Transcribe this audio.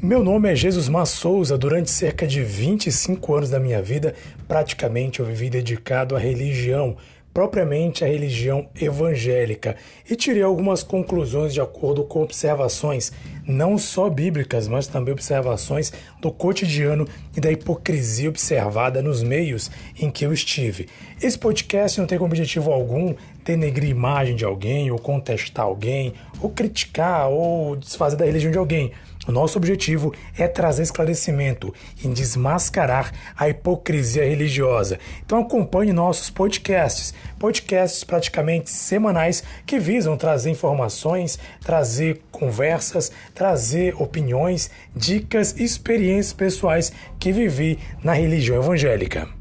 Meu nome é Jesus Mar Souza. Durante cerca de 25 anos da minha vida, praticamente eu vivi dedicado à religião, propriamente à religião evangélica, e tirei algumas conclusões de acordo com observações, não só bíblicas, mas também observações do cotidiano e da hipocrisia observada nos meios em que eu estive. Esse podcast não tem como objetivo algum denegrir imagem de alguém, ou contestar alguém, ou criticar, ou desfazer da religião de alguém. O nosso objetivo é trazer esclarecimento e desmascarar a hipocrisia religiosa. Então acompanhe nossos podcasts, podcasts praticamente semanais que visam trazer informações, trazer conversas, trazer opiniões, dicas e experiências pessoais que vivi na religião evangélica.